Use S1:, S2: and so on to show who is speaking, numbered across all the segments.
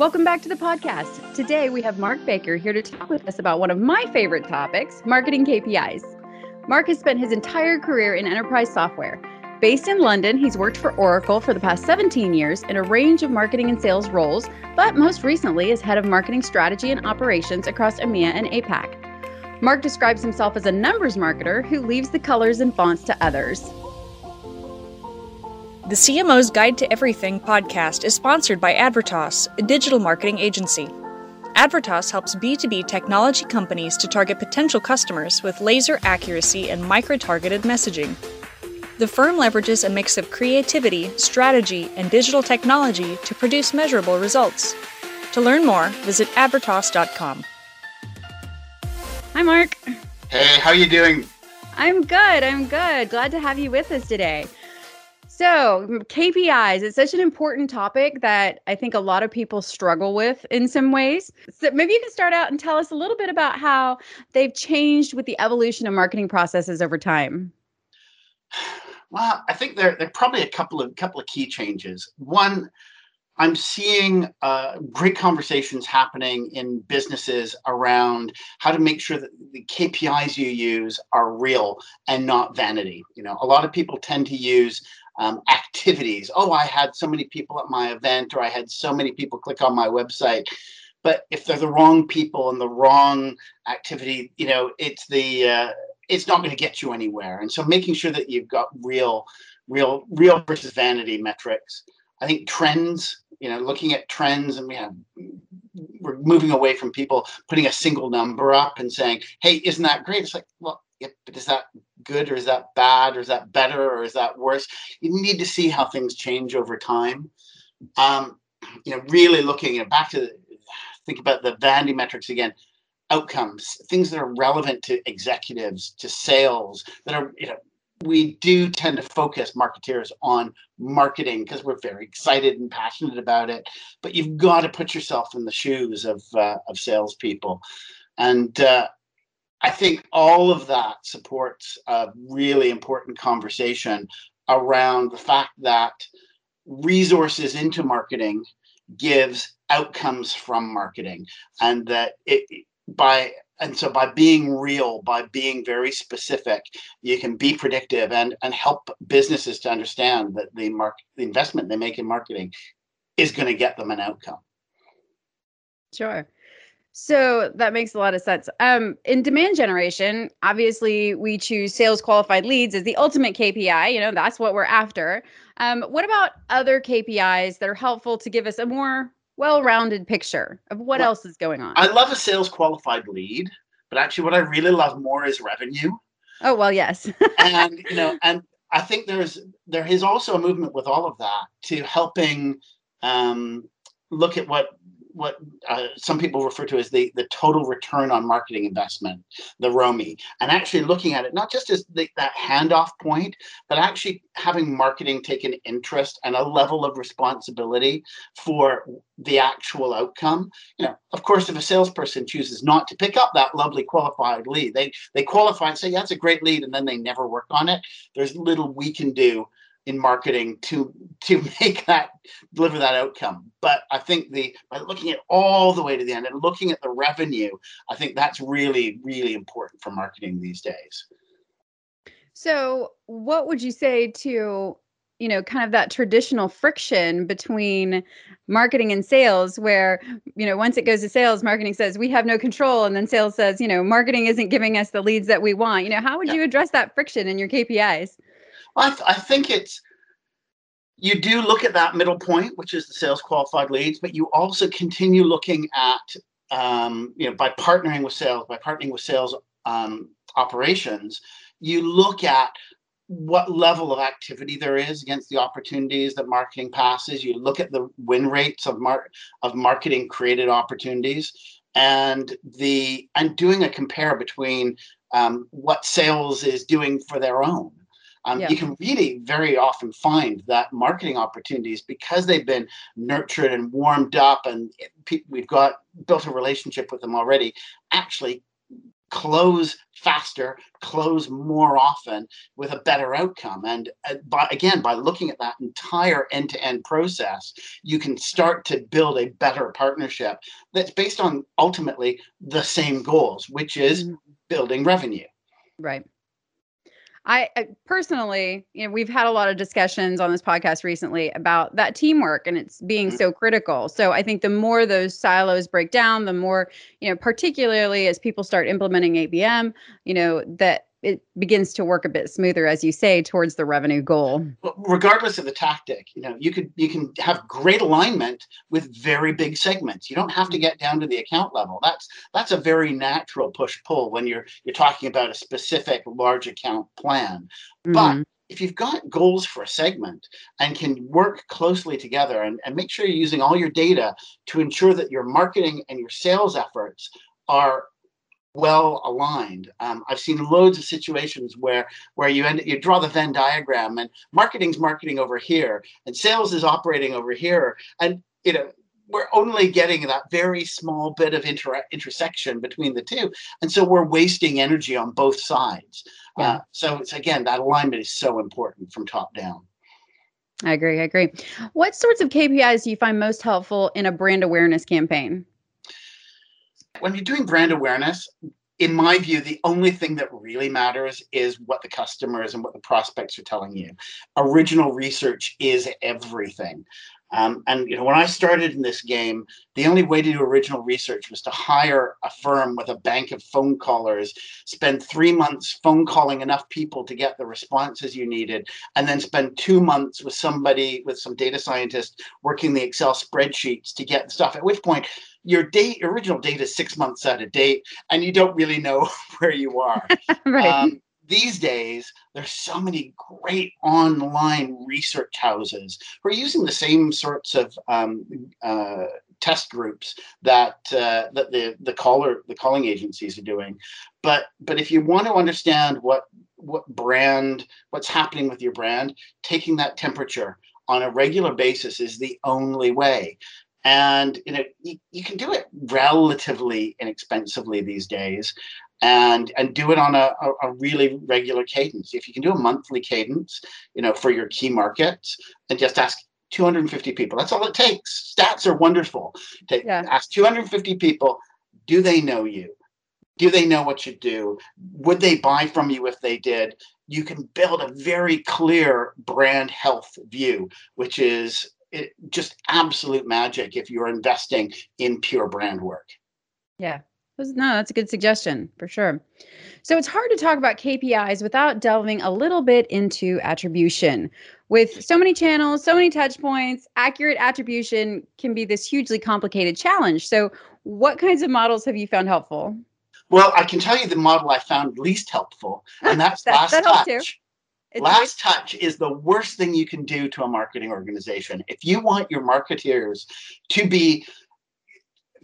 S1: Welcome back to the podcast. Today we have Mark Baker here to talk with us about one of my favorite topics marketing KPIs. Mark has spent his entire career in enterprise software. Based in London, he's worked for Oracle for the past 17 years in a range of marketing and sales roles, but most recently as head of marketing strategy and operations across EMEA and APAC. Mark describes himself as a numbers marketer who leaves the colors and fonts to others.
S2: The CMO's Guide to Everything podcast is sponsored by Advertos, a digital marketing agency. Advertos helps B2B technology companies to target potential customers with laser accuracy and micro targeted messaging. The firm leverages a mix of creativity, strategy, and digital technology to produce measurable results. To learn more, visit advertos.com.
S1: Hi, Mark.
S3: Hey, how are you doing?
S1: I'm good. I'm good. Glad to have you with us today. So, KPIs, it's such an important topic that I think a lot of people struggle with in some ways. So, maybe you can start out and tell us a little bit about how they've changed with the evolution of marketing processes over time.
S3: Well, I think there, there are probably a couple of couple of key changes. One, I'm seeing uh, great conversations happening in businesses around how to make sure that the KPIs you use are real and not vanity. You know, a lot of people tend to use um, activities. Oh, I had so many people at my event, or I had so many people click on my website. But if they're the wrong people and the wrong activity, you know, it's the uh, it's not going to get you anywhere. And so, making sure that you've got real, real, real versus vanity metrics. I think trends, you know, looking at trends, and we have we're moving away from people putting a single number up and saying, "Hey, isn't that great?" It's like, well, yeah, but is that good or is that bad or is that better or is that worse? You need to see how things change over time. Um, you know, really looking at back to think about the vanity metrics again. Outcomes, things that are relevant to executives, to sales, that are you know we do tend to focus marketeers on marketing because we're very excited and passionate about it. But you've got to put yourself in the shoes of uh, of salespeople, and uh, I think all of that supports a really important conversation around the fact that resources into marketing gives outcomes from marketing, and that it by and so by being real by being very specific you can be predictive and and help businesses to understand that the mark the investment they make in marketing is going to get them an outcome.
S1: Sure so that makes a lot of sense. Um, in demand generation, obviously, we choose sales qualified leads as the ultimate KPI. You know, that's what we're after. Um, what about other KPIs that are helpful to give us a more well-rounded picture of what well, else is going on.
S3: I love a sales qualified lead, but actually what I really love more is revenue.
S1: Oh, well, yes.
S3: and you know, and I think there's there is also a movement with all of that to helping um, look at what what uh, some people refer to as the, the total return on marketing investment, the ROMI, and actually looking at it not just as the, that handoff point, but actually having marketing take an interest and a level of responsibility for the actual outcome. You know, of course, if a salesperson chooses not to pick up that lovely qualified lead, they they qualify and say, yeah, that's a great lead, and then they never work on it. There's little we can do in marketing to to make that deliver that outcome. But i think the by looking at all the way to the end and looking at the revenue i think that's really really important for marketing these days.
S1: So what would you say to you know kind of that traditional friction between marketing and sales where you know once it goes to sales marketing says we have no control and then sales says you know marketing isn't giving us the leads that we want. You know how would yeah. you address that friction in your kpis
S3: I, th- I think it's you do look at that middle point, which is the sales qualified leads, but you also continue looking at um, you know by partnering with sales, by partnering with sales um, operations, you look at what level of activity there is against the opportunities that marketing passes. You look at the win rates of mar- of marketing created opportunities, and the and doing a compare between um, what sales is doing for their own um, yeah. you can really very often find that marketing opportunities because they've been nurtured and warmed up and we've got built a relationship with them already actually close faster, close more often with a better outcome. And uh, by, again, by looking at that entire end to end process, you can start to build a better partnership that's based on ultimately the same goals, which is mm-hmm. building revenue.
S1: Right. I, I, personally, you know, we've had a lot of discussions on this podcast recently about that teamwork and it's being mm-hmm. so critical. So I think the more those silos break down, the more, you know, particularly as people start implementing ABM, you know, that it begins to work a bit smoother as you say towards the revenue goal.
S3: Regardless of the tactic you know you could you can have great alignment with very big segments. You don't have to get down to the account level. That's that's a very natural push pull when you're you're talking about a specific large account plan. Mm-hmm. but if you've got goals for a segment and can work closely together and, and make sure you're using all your data to ensure that your marketing and your sales efforts are well aligned. Um, I've seen loads of situations where where you end you draw the Venn diagram and marketing's marketing over here and sales is operating over here. And you know we're only getting that very small bit of inter- intersection between the two. And so we're wasting energy on both sides. Yeah. uh, so it's again that alignment is so important from top down.
S1: I agree i agree. What sorts of kpis do you find most helpful in a brand awareness campaign
S3: when you're doing brand awareness, in my view, the only thing that really matters is what the customers and what the prospects are telling you. Original research is everything. Um, and you know, when I started in this game, the only way to do original research was to hire a firm with a bank of phone callers, spend three months phone calling enough people to get the responses you needed, and then spend two months with somebody with some data scientist working the Excel spreadsheets to get the stuff. At which point, your date, original date is six months out of date, and you don't really know where you are.
S1: right. Um,
S3: these days, there's so many great online research houses who are using the same sorts of um, uh, test groups that uh, that the the caller the calling agencies are doing. But but if you want to understand what what brand what's happening with your brand, taking that temperature on a regular basis is the only way and you know you, you can do it relatively inexpensively these days and and do it on a, a, really regular cadence. If you can do a monthly cadence you know for your key markets and just ask 250 people that's all it takes. Stats are wonderful. To yeah. ask 250 people do they know you? Do they know what you do? Would they buy from you if they did? You can build a very clear brand health view which is it, just absolute magic if you're investing in pure brand work.
S1: Yeah. No, that's a good suggestion for sure. So it's hard to talk about KPIs without delving a little bit into attribution. With so many channels, so many touch points, accurate attribution can be this hugely complicated challenge. So, what kinds of models have you found helpful?
S3: Well, I can tell you the model I found least helpful, and that's that, last that touch. It's Last touch is the worst thing you can do to a marketing organization. If you want your marketeers to be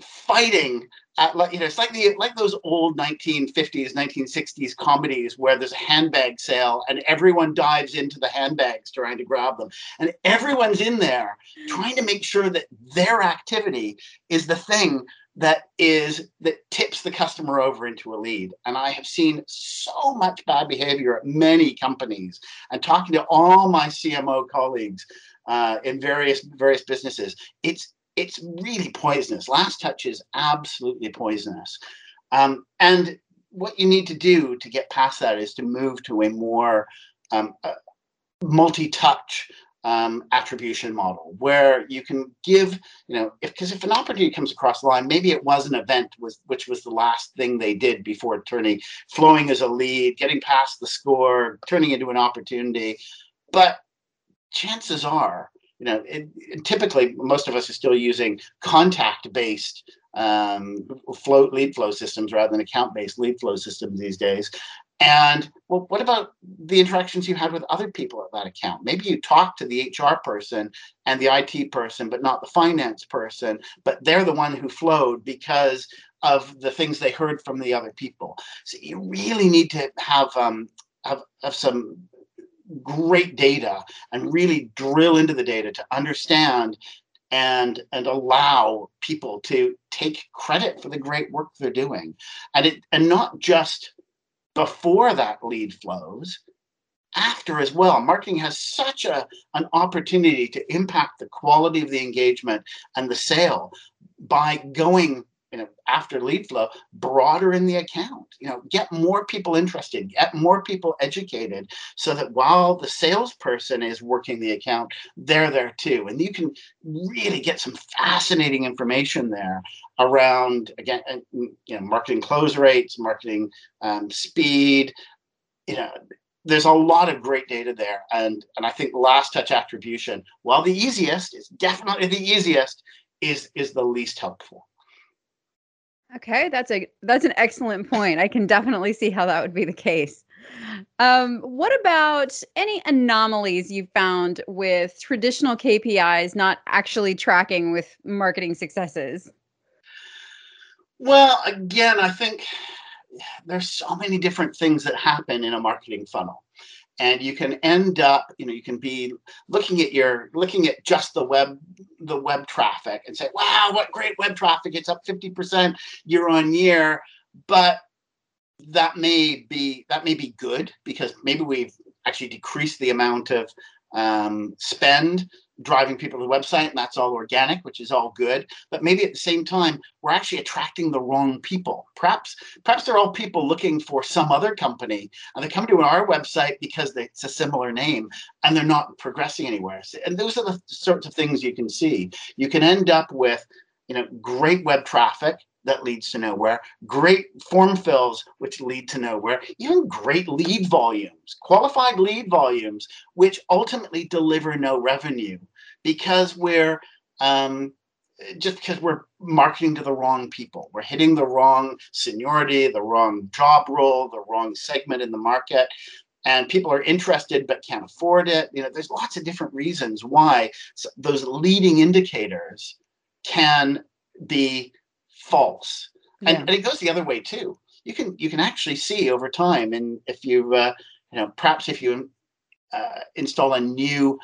S3: fighting at, you know, it's like the like those old 1950s, 1960s comedies where there's a handbag sale and everyone dives into the handbags trying to grab them, and everyone's in there trying to make sure that their activity is the thing that is that tips the customer over into a lead. And i have seen so much bad behavior at many companies. And talking to all my cmo colleagues uh, in various various businesses it's it's really poisonous last touch is absolutely poisonous um, and what you need to do to get past that is to move to a more um, uh, multi-touch um, attribution model where you can give, you know, because if, if, an opportunity comes across the line, maybe it was an event was which was the last thing they did before turning, flowing as a lead, getting past the score, turning into an opportunity. But chances are, you know, it, it, typically most of us are still using contact-based um, flow lead flow systems rather than account-based lead flow systems these days. And well, what about the interactions you had with other people at that account? Maybe you talked to the HR person and the IT person, but not the finance person, but they're the one who flowed because of the things they heard from the other people. So you really need to have um, have, have some great data and really drill into the data to understand and and allow people to take credit for the great work they're doing. And it and not just before that lead flows after as well. Marketing has such a an opportunity to impact the quality of the engagement and the sale by going you know after lead flow broader in the account you know get more people interested get more people educated so that while the salesperson is working the account they're there too. And you can really get some fascinating information there around again you know marketing close rates marketing um, speed. You know there's a lot of great data there. And and i think last touch attribution while the easiest is definitely the easiest is is the least helpful
S1: Okay, that's a that's an excellent point. I can definitely see how that would be the case. Um, what about any anomalies you found with traditional KPIs not actually tracking with marketing successes?
S3: Well, again, I think there's so many different things that happen in a marketing funnel and you can end up you know you can be looking at your looking at just the web the web traffic and say wow what great web traffic it's up 50% year on year. But that may be that may be good because maybe we've actually decreased the amount of um, spend driving people to the website and that's all organic which is all good. But maybe at the same time we're actually attracting the wrong people. Perhaps perhaps they're all people looking for some other company and they come to our website because it's a similar name and they're not progressing anywhere. And those are the sorts of things you can see. You can end up with you know great web traffic that leads to nowhere, great form fills, which lead to nowhere, even great lead volumes, qualified lead volumes, which ultimately deliver no revenue because we're um, just because we're marketing to the wrong people. We're hitting the wrong seniority, the wrong job role, the wrong segment in the market. And people are interested but can't afford it. You know, there's lots of different reasons why those leading indicators can be false. Yeah. And, and, it goes the other way too. You can you can actually see over time, and if you uh, you know perhaps if you uh, install a new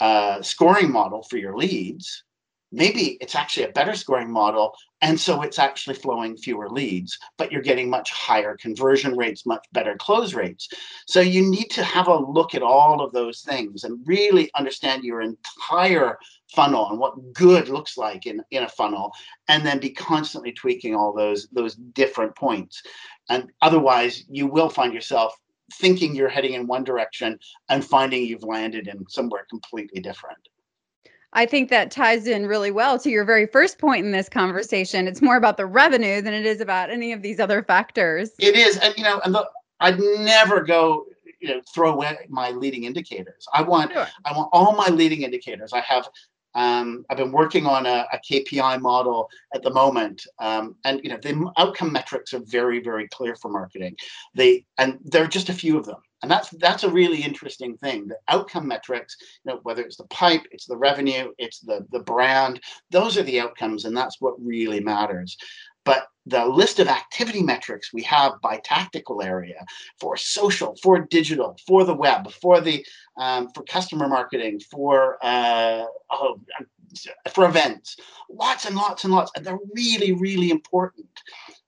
S3: uh, scoring model for your leads, maybe it's actually a better scoring model, and so it's actually flowing fewer leads, but you're getting much higher conversion rates, much better close rates. So you need to have a look at all of those things and really understand your entire funnel and what good looks like in, in a funnel and then be constantly tweaking all those those different points and otherwise you will find yourself thinking you're heading in one direction and finding you've landed in somewhere completely different
S1: I think that ties in really well to your very first point in this conversation. It's more about the revenue than it is about any of these other factors.
S3: It is, and you know, and the, I'd never go, you know, throw away my leading indicators. I want, sure. I want all my leading indicators. I have um, I've been working on a, a, KPI model at the moment, um, and you know the outcome metrics are very, very clear for marketing. They and there are just a few of them, and that's that's a really interesting thing. The outcome metrics, you know, whether it's the pipe, it's the revenue, it's the the brand, those are the outcomes, and that's what really matters. But the list of activity metrics we have by tactical area for social, for digital, for the web, for the um, for customer marketing, for uh, oh, for events, lots and lots and lots, and they're really really important.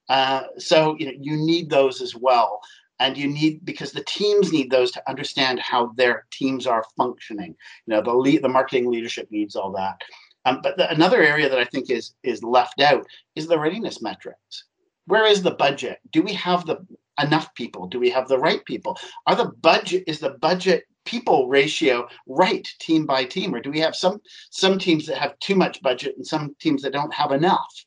S3: Uh, so you know you need those as well, and you need because the teams need those to understand how their teams are functioning. You know the lead, the marketing leadership needs all that. Um, but the, another area that I think is is left out is the readiness metrics. Where is the budget? Do we have the enough people? Do we have the right people? Are the budget is the budget people ratio right team by team, or do we have some some teams that have too much budget and some teams that don't have enough?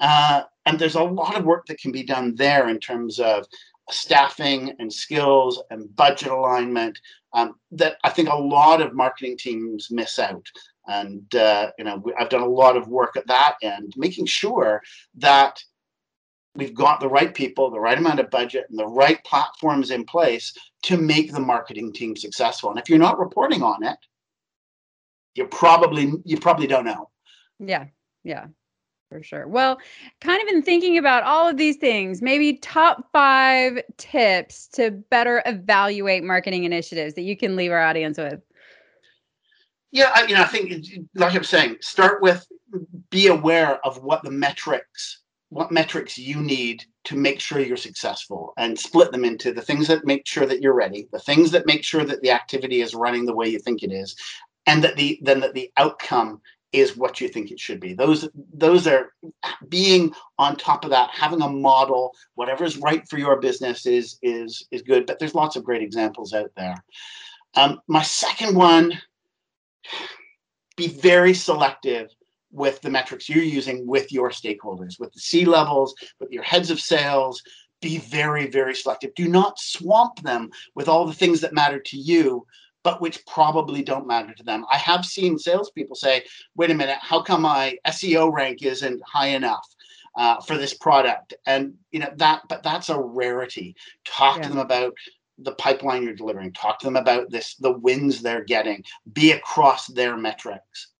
S3: Uh, and there's a lot of work that can be done there in terms of staffing and skills and budget alignment um, that I think a lot of marketing teams miss out. And uh, you know, I've done a lot of work at that end, making sure that we've got the right people, the right amount of budget, and the right platforms in place to make the marketing team successful. And if you're not reporting on it, you probably you probably don't know.
S1: Yeah, yeah, for sure. Well, kind of in thinking about all of these things, maybe top five tips to better evaluate marketing initiatives that you can leave our audience with.
S3: Yeah, I, you know, I think, like I'm saying, start with be aware of what the metrics, what metrics you need to make sure you're successful, and split them into the things that make sure that you're ready, the things that make sure that the activity is running the way you think it is, and that the then that the outcome is what you think it should be. Those those are being on top of that, having a model, whatever is right for your business is is is good. But there's lots of great examples out there. Um, my second one, be very selective with the metrics you're using with your stakeholders, with the C levels, with your heads of sales. Be very, very selective. Do not swamp them with all the things that matter to you but which probably don't matter to them. I have seen salespeople say, wait a minute, how come my SEO rank isn't high enough? Uh, for this product and you know that but that's a rarity talk yeah. to them about the pipeline you're delivering talk to them about this the wins they're getting be across their metrics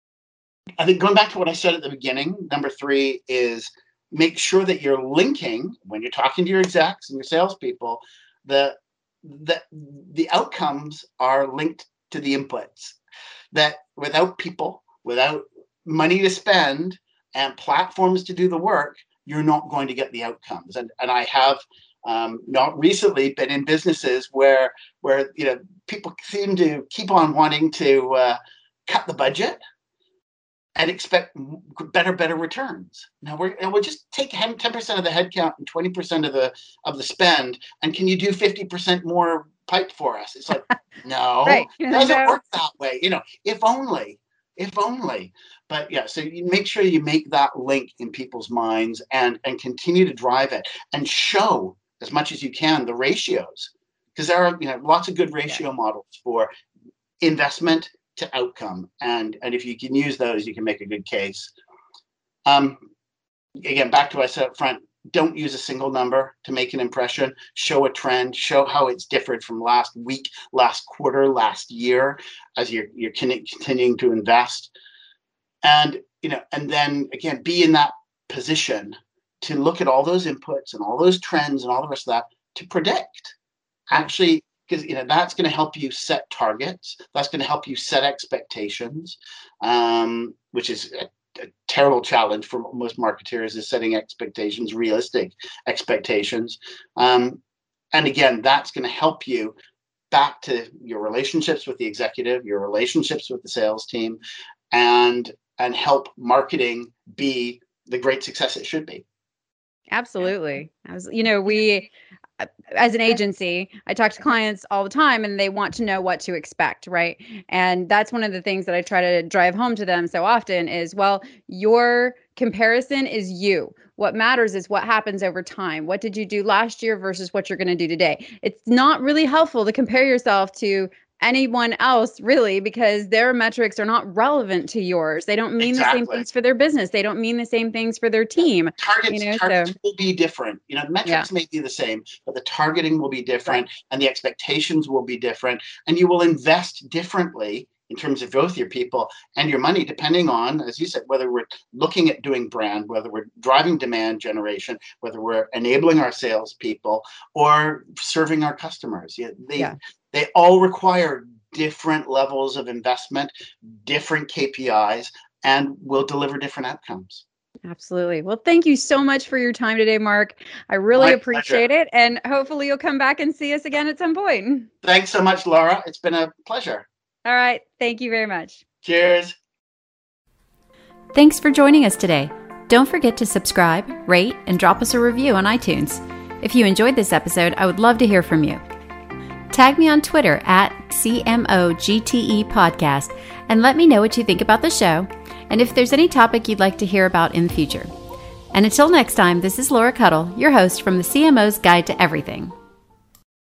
S3: i think going back to what i said at the beginning number three is make sure that you're linking when you're talking to your execs and your salespeople the that the outcomes are linked to the inputs. That without people, without money to spend and platforms to do the work, you're not going to get the outcomes. And and I have um, not recently but in businesses where where you know people seem to keep on wanting to uh, cut the budget and expect better better returns. Now we're we'll just take ten percent of the headcount and twenty percent of the of the spend, and can you do fifty percent more pipe for us? It's like no, right. it doesn't work that way. You know, if only, if only. But yeah, so you make sure you make that link in people's minds and and continue to drive it and show as much as you can the ratios because there are you know lots of good ratio yeah. models for investment to outcome. And, and if you can use those, you can make a good case. Um, again, back to what I said up front, don't use a single number to make an impression. Show a trend, show how it's differed from last week, last quarter, last year, as you're, you're continuing to invest. And, you know, and then again, be in that position to look at all those inputs and all those trends and all the rest of that to predict. Actually because you know that's going to help you set targets. That's going to help you set expectations um, which is a, a, terrible challenge for most marketeers is setting expectations realistic expectations. Um, and again that's going to help you back to your relationships with the executive your relationships with the sales team and and help marketing be the great success it should be
S1: absolutely I was, you know we uh, as an agency, I talk to clients all the time and they want to know what to expect, right? And that's one of the things that I try to drive home to them so often is well, your comparison is you. What matters is what happens over time. What did you do last year versus what you're going to do today? It's not really helpful to compare yourself to anyone else really because their metrics are not relevant to yours. They don't mean exactly. the same things for their business. They don't mean the same things for their team.
S3: Targets, you know, targets so. will be different. You know, metrics yeah. may be the same, but the targeting will be different right. and the expectations will be different and you will invest differently in terms of both your people and your money, depending on, as you said, whether we're looking at doing brand, whether we're driving demand generation, whether we're enabling our salespeople or serving our customers. Yeah, they, yeah. They all require different levels of investment, different KPIs, and will deliver different outcomes.
S1: Absolutely. Well, thank you so much for your time today, Mark. I really My appreciate pleasure. it. And hopefully, you'll come back and see us again at some point.
S3: Thanks so much, Laura. It's been a pleasure.
S1: All right. Thank you very much.
S3: Cheers.
S1: Thanks for joining us today. Don't forget to subscribe, rate, and drop us a review on iTunes. If you enjoyed this episode, I would love to hear from you. Tag me on Twitter at CMOGTE Podcast and let me know what you think about the show and if there's any topic you'd like to hear about in the future. And until next time, this is Laura Cuddle, your host from the CMO's Guide to Everything.